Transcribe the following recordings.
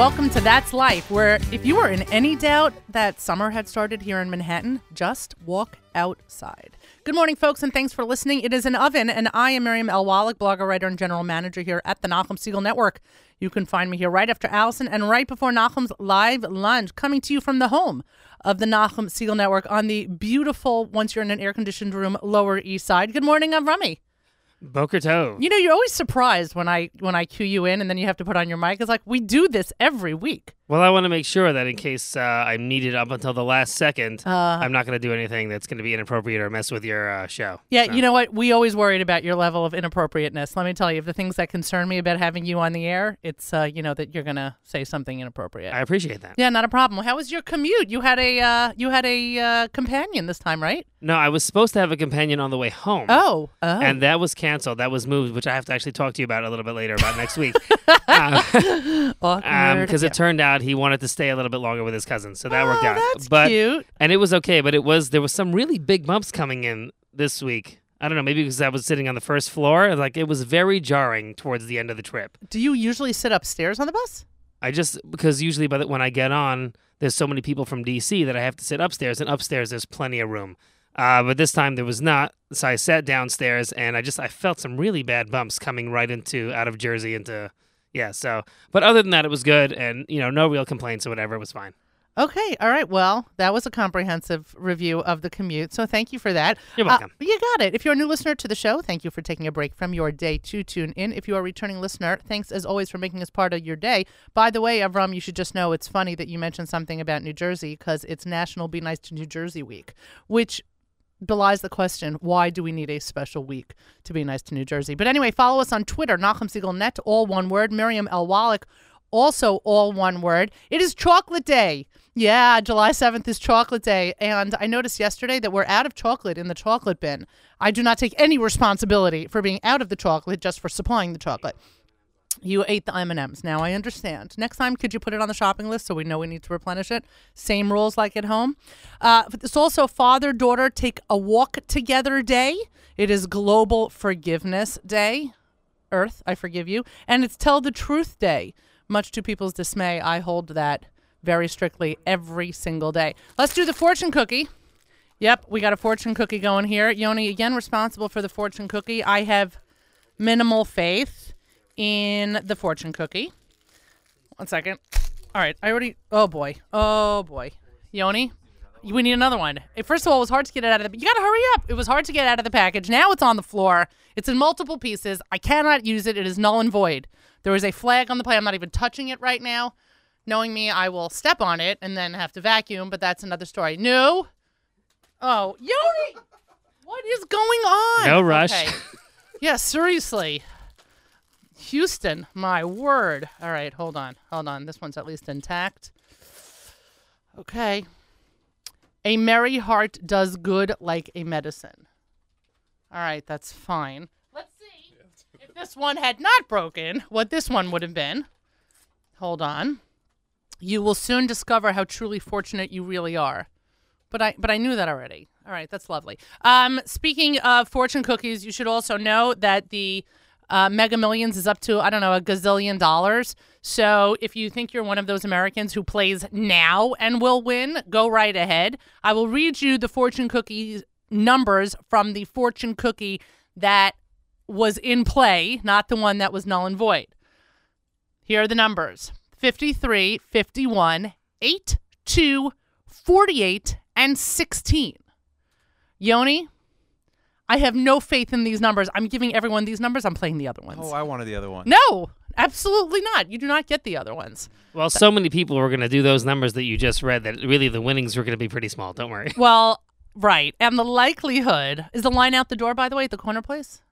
welcome to That's Life, where if you were in any doubt that summer had started here in Manhattan, just walk outside. Good morning, folks, and thanks for listening. It is an oven, and I am Miriam L. Wallach, blogger, writer, and general manager here at the Nachum Segal Network. You can find me here right after Allison and right before Nachum's live lunch, coming to you from the home of the Nachum Segal Network on the beautiful, once you're in an air conditioned room, Lower East Side. Good morning, I'm Rummy. Boker Tov. You know, you're always surprised when I when I cue you in and then you have to put on your mic. It's like we do this every week. Well, I want to make sure that in case uh, I'm needed up until the last second, Uh, I'm not going to do anything that's going to be inappropriate or mess with your uh, show. Yeah, So- you know what? We always worried about your level of inappropriateness. Let me tell you, the things that concern me about having you on the air, it's uh, you know that you're gonna say something inappropriate. I appreciate that. yeah, not a problem. How was your commute? You had a uh, you had a uh, companion this time, right? No, I was supposed to have a companion on the way home. Oh, oh. And that was canceled. That was moved, which I have to actually talk to you about a little bit later about next week. Because Awkward. it turned out he wanted to stay a little bit longer with his cousin, so that oh, worked out. That's but cute. and it was okay, but it was there was some really big bumps coming in this week. I don't know, maybe because I was sitting on the first floor. Like it was very jarring towards the end of the trip. Do you usually sit upstairs on the bus? I just because usually by the, when I get on, there's so many people from DC that I have to sit upstairs, and upstairs there's plenty of room. Uh, but this time there was not, so I sat downstairs, and I just I felt some really bad bumps coming right into out of Jersey into yeah. So, but other than that, it was good, and you know, no real complaints or whatever. It was fine. Okay, all right. Well, that was a comprehensive review of the commute, so thank you for that. You're Uh, welcome. you got it. If you're a new listener to the show, thank you for taking a break from your day to tune in. If you are a returning listener, thanks as always for making us part of your day. By the way, Avram, you should just know it's funny that you mentioned something about New Jersey because it's National Be Nice to New Jersey Week, which belies the question why do we need a special week to be nice to New Jersey? But anyway, follow us on Twitter, Nachum Segal Net, all one word. Miriam L. Wallach, also all one word. It is Chocolate Day. Yeah, July 7th is Chocolate Day. And I noticed yesterday that we're out of chocolate in the chocolate bin. I do not take any responsibility for being out of the chocolate, just for supplying the chocolate. You ate the M&Ms. Now I understand. Next time, could you put it on the shopping list so we know we need to replenish it? Same rules like at home. Uh, it's also Father Daughter Take a Walk Together Day. It is Global Forgiveness Day. Earth, I forgive you. And it's Tell the Truth Day. Much to people's dismay, I hold that very strictly every single day. Let's do the fortune cookie. Yep, we got a fortune cookie going here. Yoni, again, responsible for the fortune cookie. I have minimal faith in the fortune cookie. One second. All right, I already. Oh boy. Oh boy. Yoni, we need another one. First of all, it was hard to get it out of the. You gotta hurry up. It was hard to get out of the package. Now it's on the floor. It's in multiple pieces. I cannot use it. It is null and void. There is a flag on the plate. I'm not even touching it right now. Knowing me, I will step on it and then have to vacuum. But that's another story. No. Oh, Yoni, what is going on? No rush. Okay. Yeah, seriously. Houston, my word. All right, hold on. Hold on. This one's at least intact. Okay. A merry heart does good like a medicine. All right, that's fine. Let's see if this one had not broken, what this one would have been. Hold on. You will soon discover how truly fortunate you really are. But I but I knew that already. All right, that's lovely. Um, speaking of fortune cookies, you should also know that the uh, Mega Millions is up to I don't know a gazillion dollars. So if you think you're one of those Americans who plays now and will win, go right ahead. I will read you the fortune cookie numbers from the fortune cookie that was in play, not the one that was null and void. Here are the numbers 53, 51, 8, 2, 48, and 16. Yoni, I have no faith in these numbers. I'm giving everyone these numbers. I'm playing the other ones. Oh, I wanted the other one. no, absolutely not. You do not get the other ones. Well, so many people were going to do those numbers that you just read that really the winnings were going to be pretty small. Don't worry. Well, right. And the likelihood is the line out the door, by the way, at the corner place?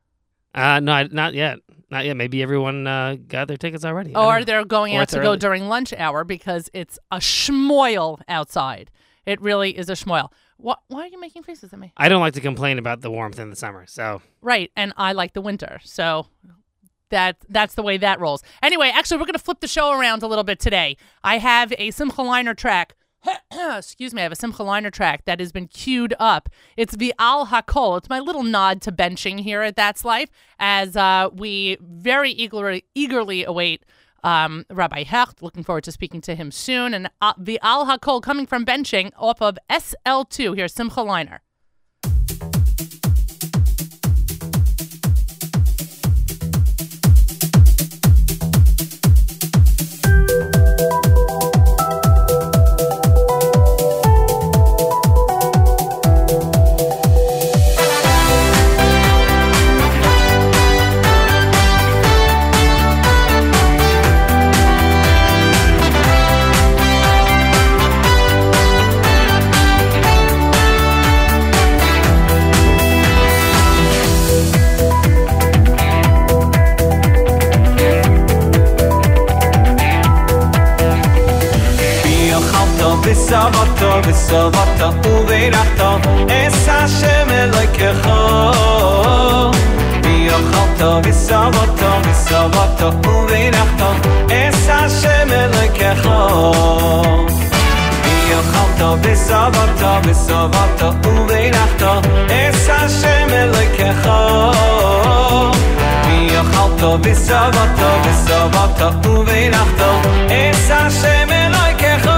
Uh, no, not yet. Not yet. Maybe everyone uh, got their tickets already. I Or they're going Or out it's to go during lunch hour because it's a schmoil outside. It really is a schmoil. What, why are you making faces at me? I don't like to complain about the warmth in the summer. So Right, and I like the winter. So that that's the way that rolls. Anyway, actually we're going to flip the show around a little bit today. I have a Simcha Leiner track. Excuse me, I have a Simcha Leiner track that has been queued up. It's the Al Hakol. It's my little nod to benching here at That's Life as uh, we very eagerly, eagerly await um, Rabbi Hecht. Looking forward to speaking to him soon. And uh, the Al Hakol coming from benching off of SL2. Here's Simcha Leiner. וסבתו וסבתו ובירכתו אס השם אלוהיכך ויאכלתו וסבתו וסבתו ובירכתו אס השם אלוהיכך ויאכלתו וסבתו וסבתו ובירכתו אס השם אלוהיכך ויאכלתו וסבתו וסבתו ובירכתו אס השם אלוהיכך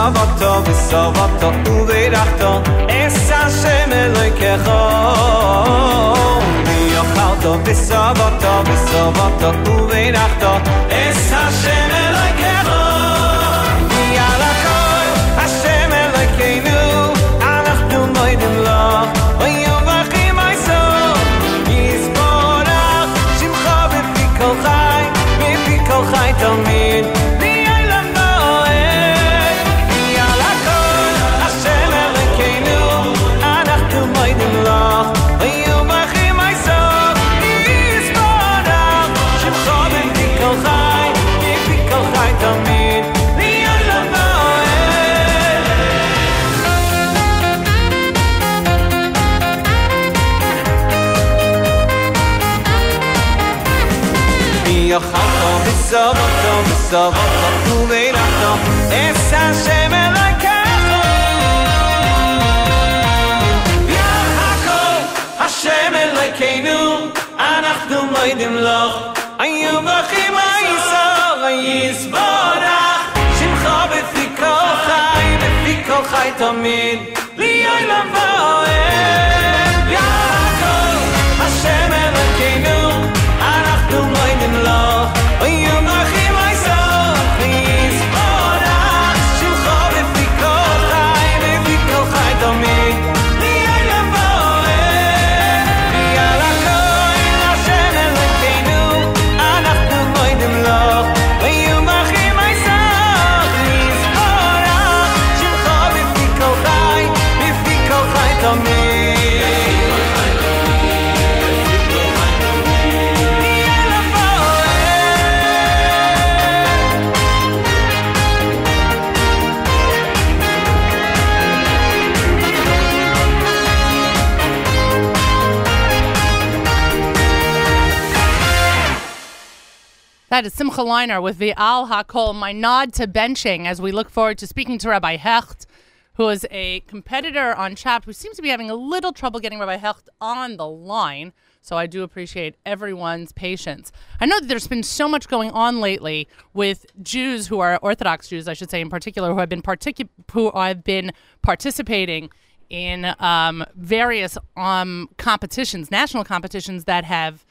savato ve savato tu ve rato essa se me lo quero mio fato ve savato ve savato tu ve rato essa se me טוב Tu vein a no Es a se me מוידים kato Ya hako היסור היסבורך שמחו בפי kato Anach du moidim loch Ayyum vachim a iso Shimcha That is Simcha Leiner with the Al Hakol, my nod to benching as we look forward to speaking to Rabbi Hecht, who is a competitor on Chopped who seems to be having a little trouble getting Rabbi Hecht on the line. So I do appreciate everyone's patience. I know that there's been so much going on lately with Jews who are Orthodox Jews, I should say in particular, who have been particu- who have been participating in um, various um, competitions, national competitions that have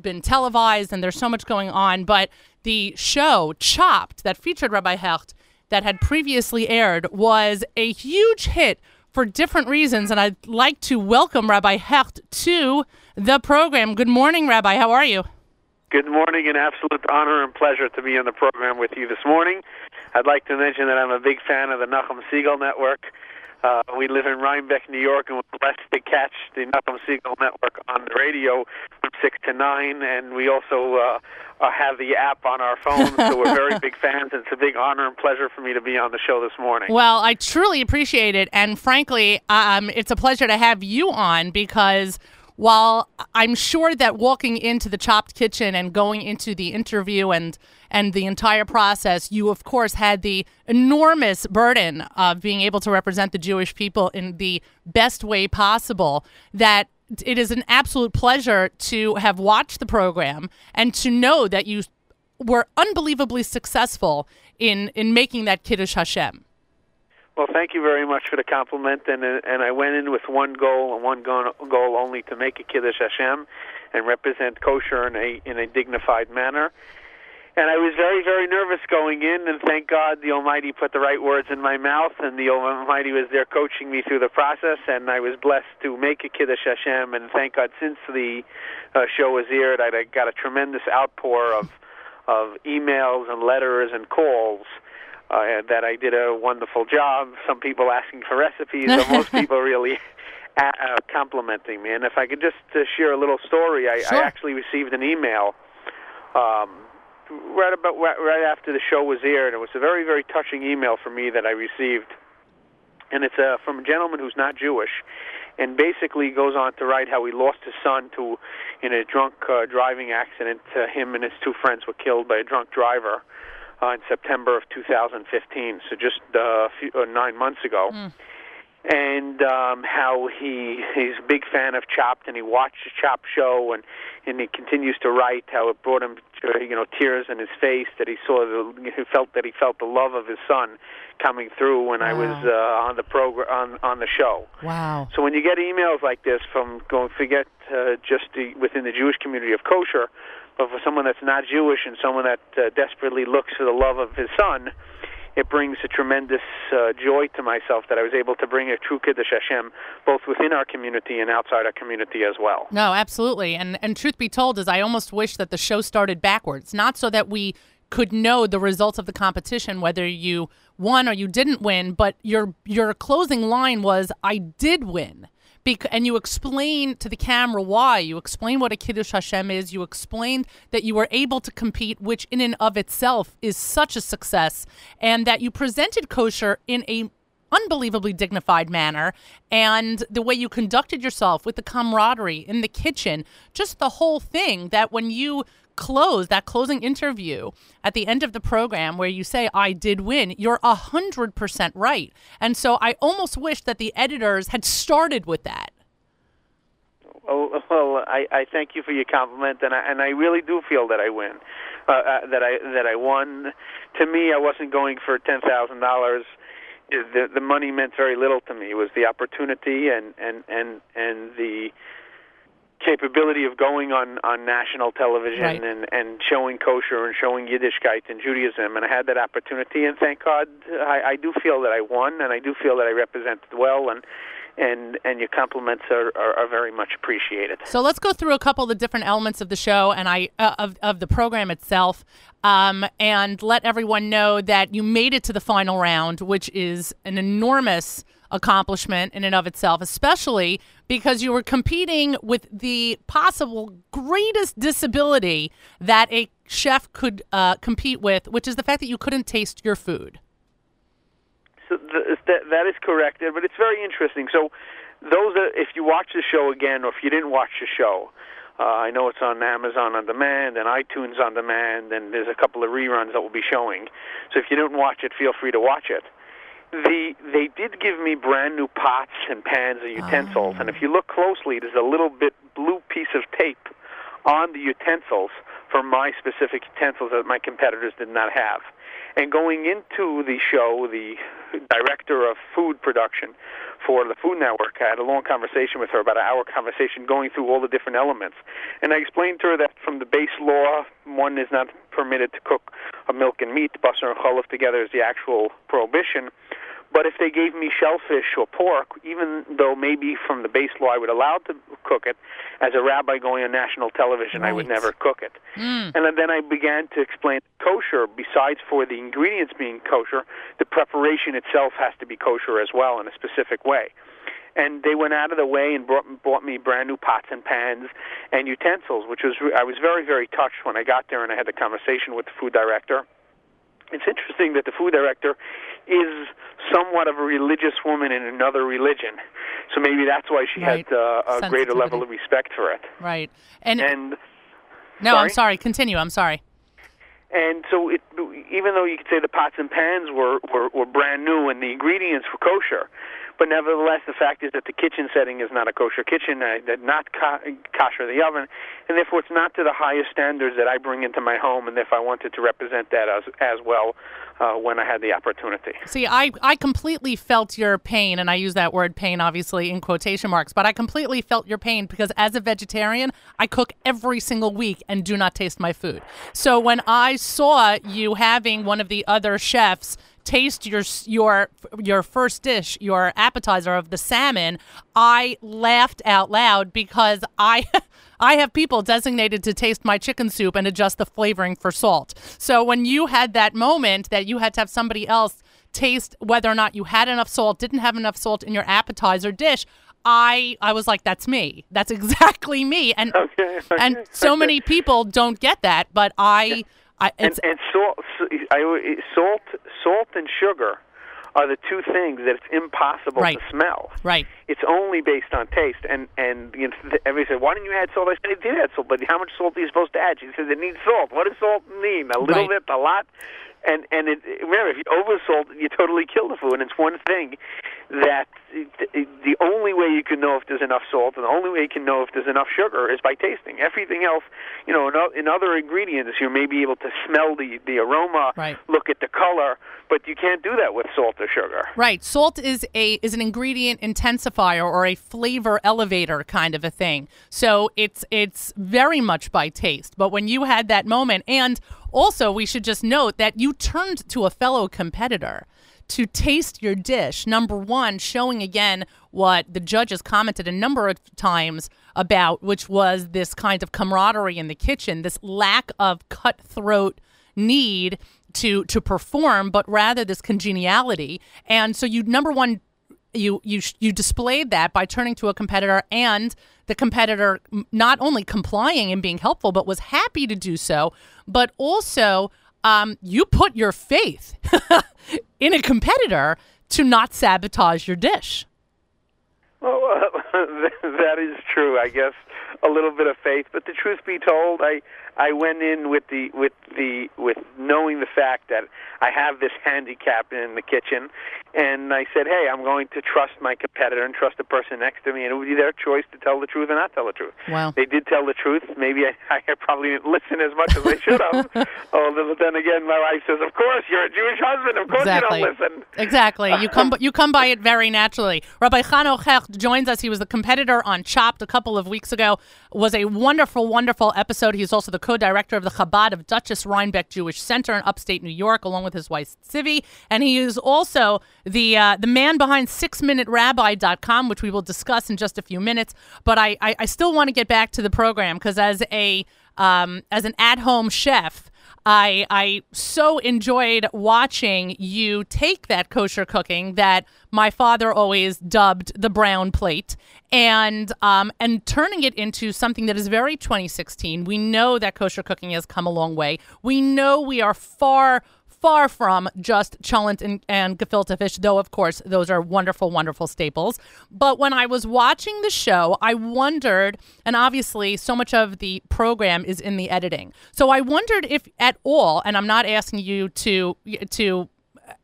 been televised, and there's so much going on. But the show Chopped that featured Rabbi Hecht that had previously aired was a huge hit for different reasons. And I'd like to welcome Rabbi Hecht to the program. Good morning, Rabbi. How are you? Good morning, an absolute honor and pleasure to be on the program with you this morning. I'd like to mention that I'm a big fan of the Nachum Segal Network. Uh, we live in Rhinebeck, New York, and we're blessed to catch the Nachum Segal Network on the radio from 6 to 9, and we also uh, uh, have the app on our phone, so we're very big fans, and it's a big honor and pleasure for me to be on the show this morning. Well, I truly appreciate it, and frankly, um, it's a pleasure to have you on because while I'm sure that walking into the chopped kitchen and going into the interview and and the entire process, you of course had the enormous burden of being able to represent the Jewish people in the best way possible. That it is an absolute pleasure to have watched the program and to know that you were unbelievably successful in in making that Kiddush Hashem. Well, thank you very much for the compliment, and and I went in with one goal and one goal, goal only to make a kiddush Hashem, and represent kosher in a in a dignified manner. And I was very very nervous going in, and thank God the Almighty put the right words in my mouth, and the Almighty was there coaching me through the process, and I was blessed to make a kiddush Hashem, and thank God since the uh, show was aired, I got a tremendous outpour of of emails and letters and calls uh, that I did a wonderful job. Some people asking for recipes, but most people really uh, complimenting me. And if I could just uh, share a little story, I, sure. I actually received an email um, right about right after the show was aired. It was a very very touching email for me that I received, and it's uh, from a gentleman who's not Jewish. And basically goes on to write how he lost his son to, in a drunk uh, driving accident. Uh, him and his two friends were killed by a drunk driver uh, in September of 2015, so just uh, few, uh, nine months ago. Mm. And um, how he he's a big fan of Chopped, and he watched the Chopped show, and and he continues to write how it brought him, to, you know, tears in his face that he saw the he felt that he felt the love of his son coming through when I was uh, on the program on on the show. Wow. So when you get emails like this from going forget uh, just the, within the Jewish community of kosher, but for someone that's not Jewish and someone that uh, desperately looks for the love of his son, it brings a tremendous uh, joy to myself that I was able to bring a true kiddush Hashem both within our community and outside our community as well. No, absolutely. And and truth be told is I almost wish that the show started backwards, not so that we could know the results of the competition whether you won or you didn't win, but your your closing line was I did win. And you explain to the camera why. You explain what a Kiddush Hashem is. You explained that you were able to compete, which in and of itself is such a success, and that you presented kosher in a unbelievably dignified manner and the way you conducted yourself with the camaraderie in the kitchen just the whole thing that when you close that closing interview at the end of the program where you say i did win you're a hundred percent right and so i almost wish that the editors had started with that Oh, well, I, I thank you for your compliment, and I, and I really do feel that I win, uh, uh, that I that I won. To me, I wasn't going for ten thousand dollars. The the money meant very little to me. It was the opportunity and and and and the capability of going on on national television Right. and and showing kosher and showing Yiddishkeit and Judaism, and I had that opportunity. And thank God, I, I do feel that I won, and I do feel that I represented well, and and and your compliments are, are, are very much appreciated. So let's go through a couple of the different elements of the show and I uh, of of the program itself, um, and let everyone know that you made it to the final round, which is an enormous accomplishment in and of itself, especially because you were competing with the possible greatest disability that a chef could uh, compete with, which is the fact that you couldn't taste your food. So th- that that is correct, but it's very interesting. So those are, if you watch the show again, or if you didn't watch the show, uh, I know it's on Amazon on demand and iTunes on demand, and there's a couple of reruns that will be showing. So if you didn't watch it, feel free to watch it. The they did give me brand new pots and pans and utensils, and if you look closely, there's a little bit blue piece of tape on the utensils for my specific utensils that my competitors did not have. And going into the show, the director of food production for the Food Network, I had a long conversation with her, about an hour conversation, going through all the different elements. And I explained to her that from the base law, one is not permitted to cook a milk and meat, basar and chalav together is the actual prohibition. But if they gave me shellfish or pork, even though maybe from the base law I would allow to cook it, as a rabbi going on national television, I would never cook it. Mm. And then I began to explain kosher, besides for the ingredients being kosher, the preparation itself has to be kosher as well in a specific way. And they went out of the way and brought, bought me brand new pots and pans and utensils, which was I was very very touched when I got there and I had the conversation with the food director. It's interesting that the food director is somewhat of a religious woman in another religion, so maybe that's why she Right. had uh, a greater level of respect for it. Right. And, And no, I'm sorry? sorry. Continue. I'm sorry. And so, it, even though you could say the pots and pans were, were, were brand new and the ingredients were kosher, but nevertheless, the fact is that the kitchen setting is not a kosher kitchen, uh, that not kosher the oven, and therefore it's not to the highest standards that I bring into my home, and if I wanted to represent that as as well uh, when I had the opportunity. See, I, I completely felt your pain, and I use that word pain obviously in quotation marks, but I completely felt your pain because as a vegetarian, I cook every single week and do not taste my food. So when I saw you having one of the other chefs taste your your your first dish, your appetizer of the salmon, I laughed out loud because I I have people designated to taste my chicken soup and adjust the flavoring for salt. So when you had that moment that you had to have somebody else taste whether or not you had enough salt, didn't have enough salt in your appetizer dish, I I was like, that's me. That's exactly me. And Okay, and so okay. many people don't get that, but I, I and, and salt, I, salt, salt and sugar are the two things that it's impossible Right. to smell. right. It's only based on taste. And and you know, everybody said, "Why didn't you add salt?" I said, "I did add salt, but how much salt are you supposed to add?" She said, "It needs salt. What does salt mean? A little Right. bit, a lot." And and it, remember, if you oversalt, you totally kill the food. And it's one thing that the only way you can know if there's enough salt, and the only way you can know if there's enough sugar, is by tasting. Everything else, you know, in, in other ingredients, you may be able to smell the the aroma, Right. look at the color, but you can't do that with salt or sugar. Right. Salt is a is an ingredient intensifier or a flavor elevator kind of a thing. So it's it's very much by taste. But when you had that moment and also we should just note that you turned to a fellow competitor to taste your dish. Number 1, showing again what the judges commented a number of times about which was this kind of camaraderie in the kitchen, this lack of cutthroat need to to perform but rather this congeniality and so you number one you you you displayed that by turning to a competitor and the competitor not only complying and being helpful but was happy to do so but also um, you put your faith in a competitor to not sabotage your dish Well, that is true. I guess a little bit of faith, but the truth be told, I I went in with the with the with knowing the fact that I have this handicap in the kitchen, and I said, hey, I'm going to trust my competitor and trust the person next to me, and it would be their choice to tell the truth or not tell the truth. Wow. They did tell the truth. Maybe I, I probably didn't listen as much as I should have. oh, but then again, my wife says, of course, you're a Jewish husband. Of course Exactly. you don't listen. Exactly. You come you come by it very naturally. Rabbi Chanoch Hecht joins us. He was the competitor on Chopped a couple of weeks ago. Was a wonderful, wonderful episode. He's also the co-director of the Chabad of Dutchess Rhinebeck Jewish Center in upstate New York, along with his wife Sivi. And he is also the uh, the man behind SixMinuteRabbi.com, which we will discuss in just a few minutes. But I I, I still want to get back to the program because as a um, as an at-home chef. I I so enjoyed watching you take that kosher cooking that my father always dubbed the brown plate and um and turning it into something that is very 2016. We know that kosher cooking has come a long way. We know we are far far from just cholent and, and gefilte fish, though, of course, those are wonderful, wonderful staples. But when I was watching the show, I wondered, and obviously, so much of the program is in the editing. So I wondered if at all, and I'm not asking you to, to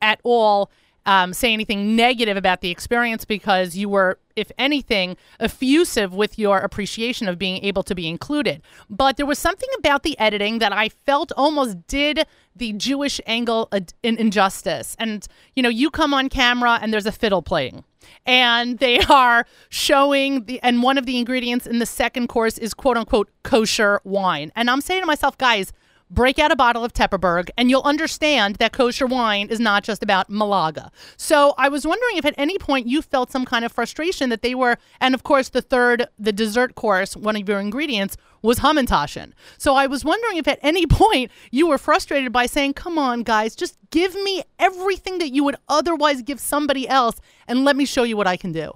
at all um, say anything negative about the experience because you were, if anything, effusive with your appreciation of being able to be included. But there was something about the editing that I felt almost did the Jewish angle an injustice. And, you know, you come on camera and there's a fiddle playing and they are showing the and one of the ingredients in the second course is quote unquote kosher wine. And I'm saying to myself, guys, break out a bottle of Teperberg and you'll understand that kosher wine is not just about Malaga. So I was wondering if at any point you felt some kind of frustration that they were, and of course, the third, the dessert course, one of your ingredients was Hamantaschen. So I was wondering if at any point you were frustrated by saying, come on, guys, just give me everything that you would otherwise give somebody else and let me show you what I can do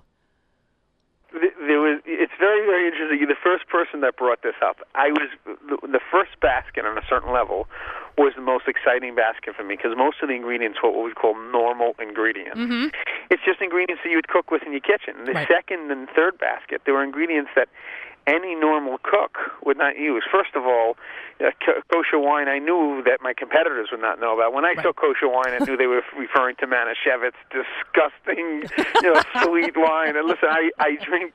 there was very very interesting you're the first person that brought this up i was the, the first basket on a certain level was the most exciting basket for me because most of the ingredients were what we call normal ingredients mm-hmm. it's just ingredients that you would cook with in your kitchen the right. second and third basket there were ingredients that any normal cook would not use. First of all, uh, kosher wine I knew that my competitors would not know about. When I right. saw kosher wine, I knew they were referring to Manischewitz, disgusting, you know, sweet wine. And listen, I I drink,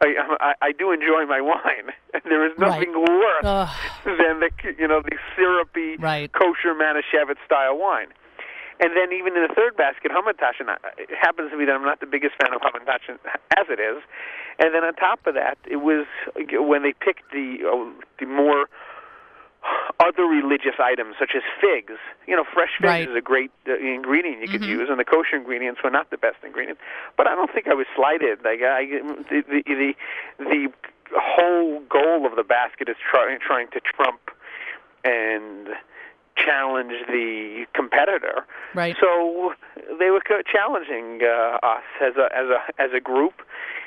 I I, I do enjoy my wine, and there is nothing right. worse Ugh. than the you know the syrupy right. kosher Manischewitz style wine. And then even in the third basket, Hamantaschen, it happens to be that I'm not the biggest fan of Hamantaschen as it is. And then on top of that, it was when they picked the uh, the more other religious items such as figs. You know, fresh figs right. is a great uh, ingredient you could mm-hmm. use, and the kosher ingredients were not the best ingredients. But I don't think I was slighted. Like I, the the the, the whole goal of the basket is trying trying to trump and challenge the competitor. Right. So they were challenging uh, us as a as a as a group.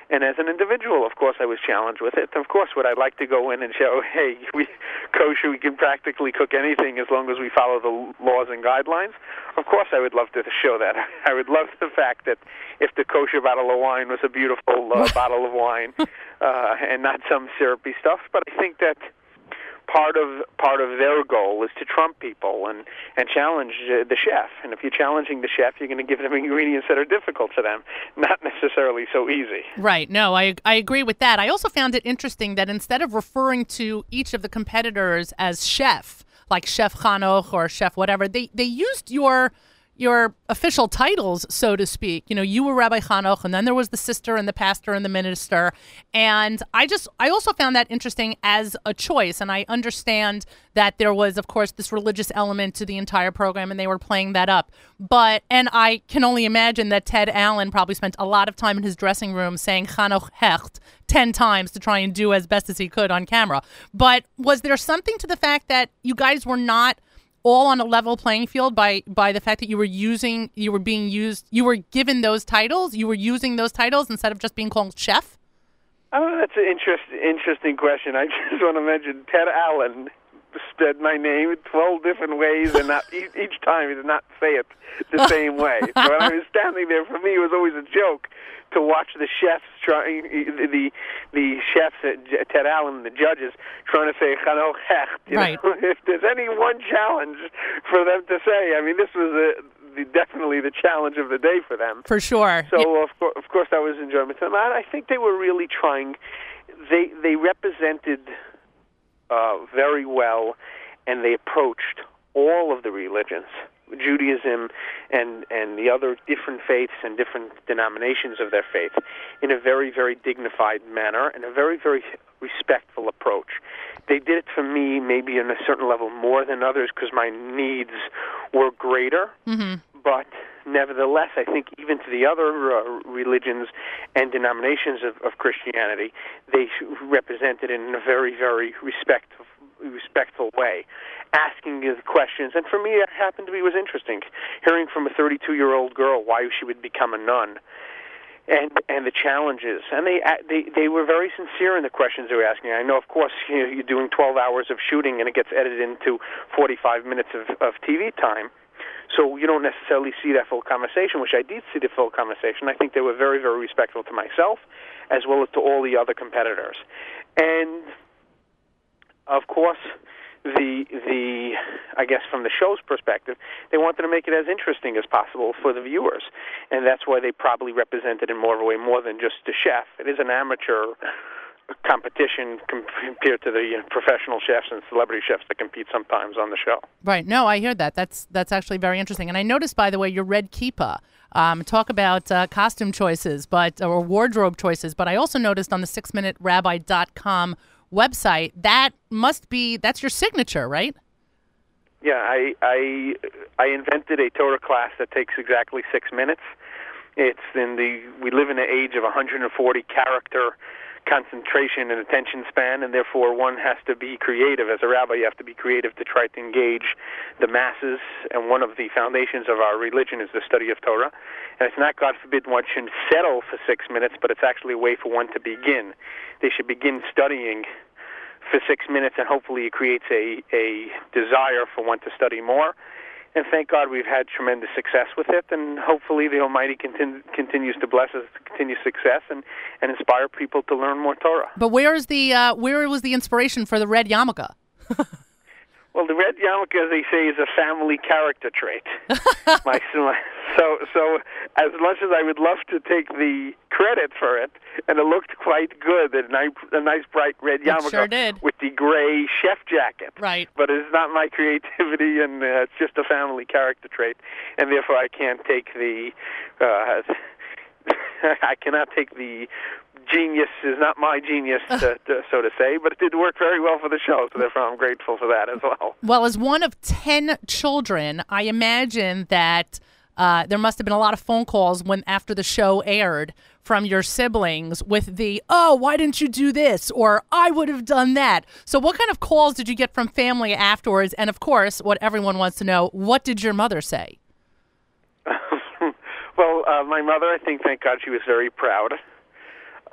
And as an individual, of course, I was challenged with it. Of course, would I like to go in and show, hey, we kosher, we can practically cook anything as long as we follow the laws and guidelines? Of course, I would love to show that. I would love the fact that if the kosher bottle of wine was a beautiful uh, bottle of wine uh, and not some syrupy stuff. But I think that part of part of their goal is to trump people and and challenge uh, the chef. And if you're challenging the chef, you're going to give them ingredients that are difficult to them, not necessarily so easy. Right. No, I I agree with that. I also found it interesting that instead of referring to each of the competitors as chef, like Chef Hanoch or Chef whatever, they they used your your official titles, so to speak. You know, you were Rabbi Hanoch, and then there was the sister and the pastor and the minister. And I just, I also found that interesting as a choice. And I understand that there was, of course, this religious element to the entire program, and they were playing that up. But, and I can only imagine that Ted Allen probably spent a lot of time in his dressing room saying Hanoch Hecht 10 times to try and do as best as he could on camera. But was there something to the fact that you guys were not all on a level playing field by by the fact that you were using you were being used you were given those titles you were using those titles instead of just being called chef? Oh that's an interest, interesting question. I just want to mention ted allen said my name 12 different ways and not each time he did not say it the same way so when i was standing there for me it was always a joke to watch the chefs trying the the chefs uh, Ted Allen the judges trying to say Chanoch Hecht. You right. know, if there's any one challenge for them to say, I mean, this was a, the, definitely the challenge of the day for them. For sure. So yeah. of course, of course, that was enjoyment to them. I think they were really trying. They they represented uh, very well, and they approached all of the religions Judaism and and the other different faiths and different denominations of their faith in a very very dignified manner and a very very respectful approach. They did it for me maybe on a certain level more than others because my needs were greater. Mm-hmm. But nevertheless, I think even to the other uh, religions and denominations of, of Christianity, they represented it in a very very respectful respectful way asking the questions. And for me, it happened to be was interesting, hearing from a 32 year old girl why she would become a nun. And and the challenges, and they they they were very sincere in the questions they were asking. I know, of course, you know, you're doing 12 hours of shooting, and it gets edited into 45 minutes of, of TV time, so you don't necessarily see that full conversation. Which I did see the full conversation. I think they were very very respectful to myself, as well as to all the other competitors, and of course, the the I guess from the show's perspective, they wanted to make it as interesting as possible for the viewers, and that's why they probably represented in more of a way more than just a chef. It is an amateur competition compared to the you know, professional chefs and celebrity chefs that compete sometimes on the show. Right. No, I hear that. That's that's actually very interesting. And I noticed, by the way, your red kippah. Um, talk about uh, costume choices, but or wardrobe choices. But I also noticed on the SixMinuteRabbi.com website that must be that's your signature, right? Yeah, I I I invented a Torah class that takes exactly six minutes. It's in the we live in an age of 140 character concentration and attention span, and therefore one has to be creative. As a rabbi, you have to be creative to try to engage the masses. And one of the foundations of our religion is the study of Torah. And it's not, God forbid, one should settle for six minutes, but it's actually a way for one to begin. They should begin studying for six minutes, and hopefully it creates a, a desire for one to study more and thank God we've had tremendous success with it, and hopefully the Almighty continu- continues to bless us, continue success, and, and inspire people to learn more Torah. But where is the uh, where was the inspiration for the red yarmulke? Well, the red yarmulke, as they say, is a family character trait. my, so, so as much as I would love to take the credit for it, and it looked quite good, a nice, a nice bright red yarmulke sure did. with the gray chef jacket. Right. But it's not my creativity, and uh, it's just a family character trait, and therefore I can't take the. Uh, I cannot take the genius is not my genius, to, to, so to say, but it did work very well for the show, so therefore I'm grateful for that as well. Well, as one of 10 children, I imagine that uh, there must have been a lot of phone calls when after the show aired from your siblings with the, oh, why didn't you do this? Or I would have done that. So, what kind of calls did you get from family afterwards? And of course, what everyone wants to know, what did your mother say? well, uh, my mother, I think, thank God, she was very proud.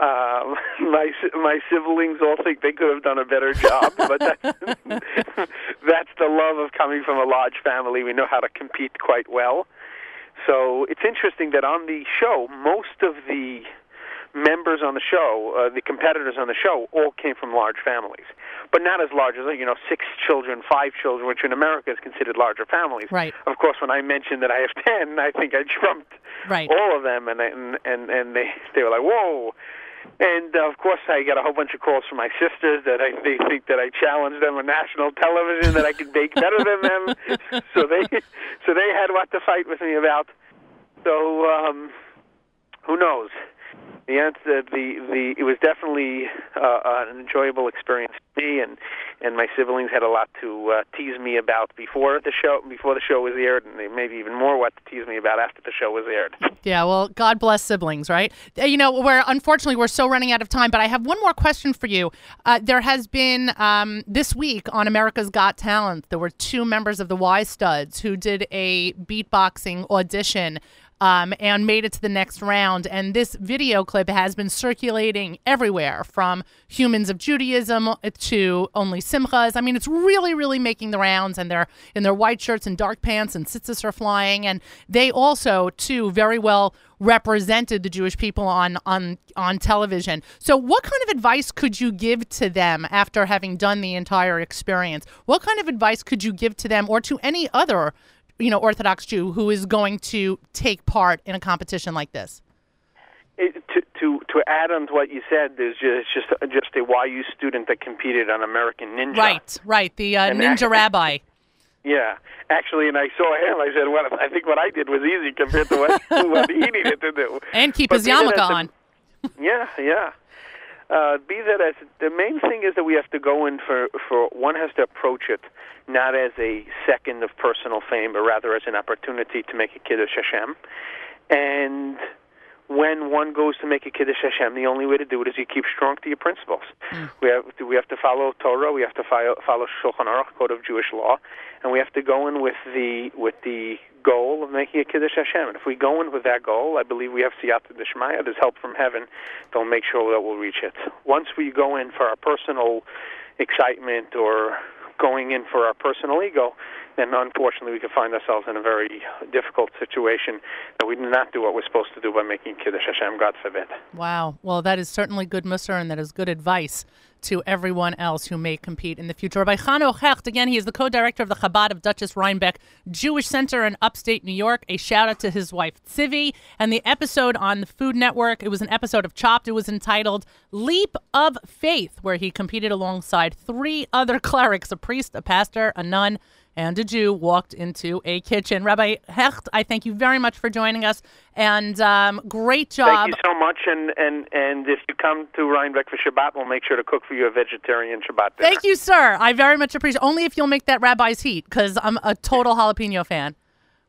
Um, my my siblings all think they could have done a better job, but that's, that's the love of coming from a large family. We know how to compete quite well. So it's interesting that on the show, most of the members on the show, uh, the competitors on the show, all came from large families, but not as large as you know six children, five children, which in America is considered larger families. Right. Of course, when I mentioned that I have ten, I think I trumped Right. all of them, and and and, and they they were like, "Whoa!" And uh, of course, I got a whole bunch of calls from my sisters that I they think that I challenged them on national television that I could bake better than them. so they so they had what to fight with me about. So um, who knows? The answer, the the it was definitely uh, an enjoyable experience for me, and and my siblings had a lot to uh, tease me about before the show before the show was aired, and maybe even more what to tease me about after the show was aired. Yeah, well, God bless siblings, right? Uh, You know, we're unfortunately we're so running out of time, but I have one more question for you. Uh, there has been um, this week on America's Got Talent, there were two members of the Y Studs who did a beatboxing audition. Um, and made it to the next round. And this video clip has been circulating everywhere from Humans of Judaism to Only Simchas. I mean, it's really, really making the rounds. And they're in their white shirts and dark pants, and tzitzis are flying. And they also, too, very well represented the Jewish people on on on television. So, what kind of advice could you give to them after having done the entire experience? What kind of advice could you give to them or to any other, you know, Orthodox Jew who is going to take part in a competition like this? It, to to to add on to what you said, there's just just just a YU student that competed on American Ninja. Right, right. The uh, Ninja that- Rabbi. Yeah, actually, and I saw him. I said, "Well, I think what I did was easy compared to what, what he needed to do." And keep But his yarmulke on. Yeah, yeah. Uh, be that as the main thing is that we have to go in for for one has to approach it not as a second of personal fame, but rather as an opportunity to make a kiddush Hashem. And when one goes to make a kiddush Hashem, the only way to do it is you keep strong to your principles. We have to, we have to follow Torah, we have to follow, follow Shulchan Aruch, code of Jewish law, and we have to go in with the with the goal of making a kiddush Hashem. And if we go in with that goal, I believe we have siyata d'shmaya. There's help from heaven. They'll make sure that we'll reach it. Once we go in for our personal excitement or going in for our personal ego, then unfortunately we could find ourselves in a very difficult situation that we did not do what we're supposed to do by making Kiddush Hashem, God forbid. Wow. Well, that is certainly good mussar, and that is good advice to everyone else who may compete in the future. Rabbi Chanoch Hecht, again, he is the co-director of the Chabad of Dutchess Rhinebeck Jewish Center in upstate New York. A shout out to his wife Tzivi. And the episode on the Food Network, it was an episode of Chopped. It was entitled Leap of Faith, where he competed alongside three other clerics, a priest, a pastor, a nun, and a Jew walked into a kitchen. Rabbi Hecht, I thank you very much for joining us, and um, great job. Thank you so much, and, and, and if you come to Rhinebeck for Shabbat, we'll make sure to cook for you a vegetarian Shabbat dinner. Thank you, sir. I very much appreciate. Only if you'll make that rabbi's heat, because I'm a total jalapeno fan.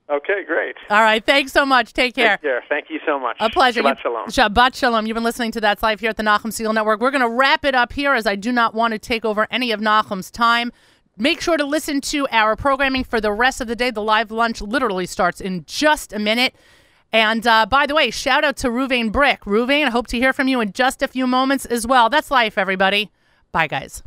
Okay, great. All right, thanks so much. Take care. Take care. Thank you so much. A pleasure. Shabbat shalom. Shabbat shalom. You've been listening to That's Life here at the Nachum Segal Network. We're going to wrap it up here as I do not want to take over any of Nachum's time. Make sure to listen to our programming for the rest of the day. The live lunch literally starts in just a minute. And uh, by the way, shout out to Ruvain Brick. Ruvain, I hope to hear from you in just a few moments as well. That's life, everybody. Bye, guys.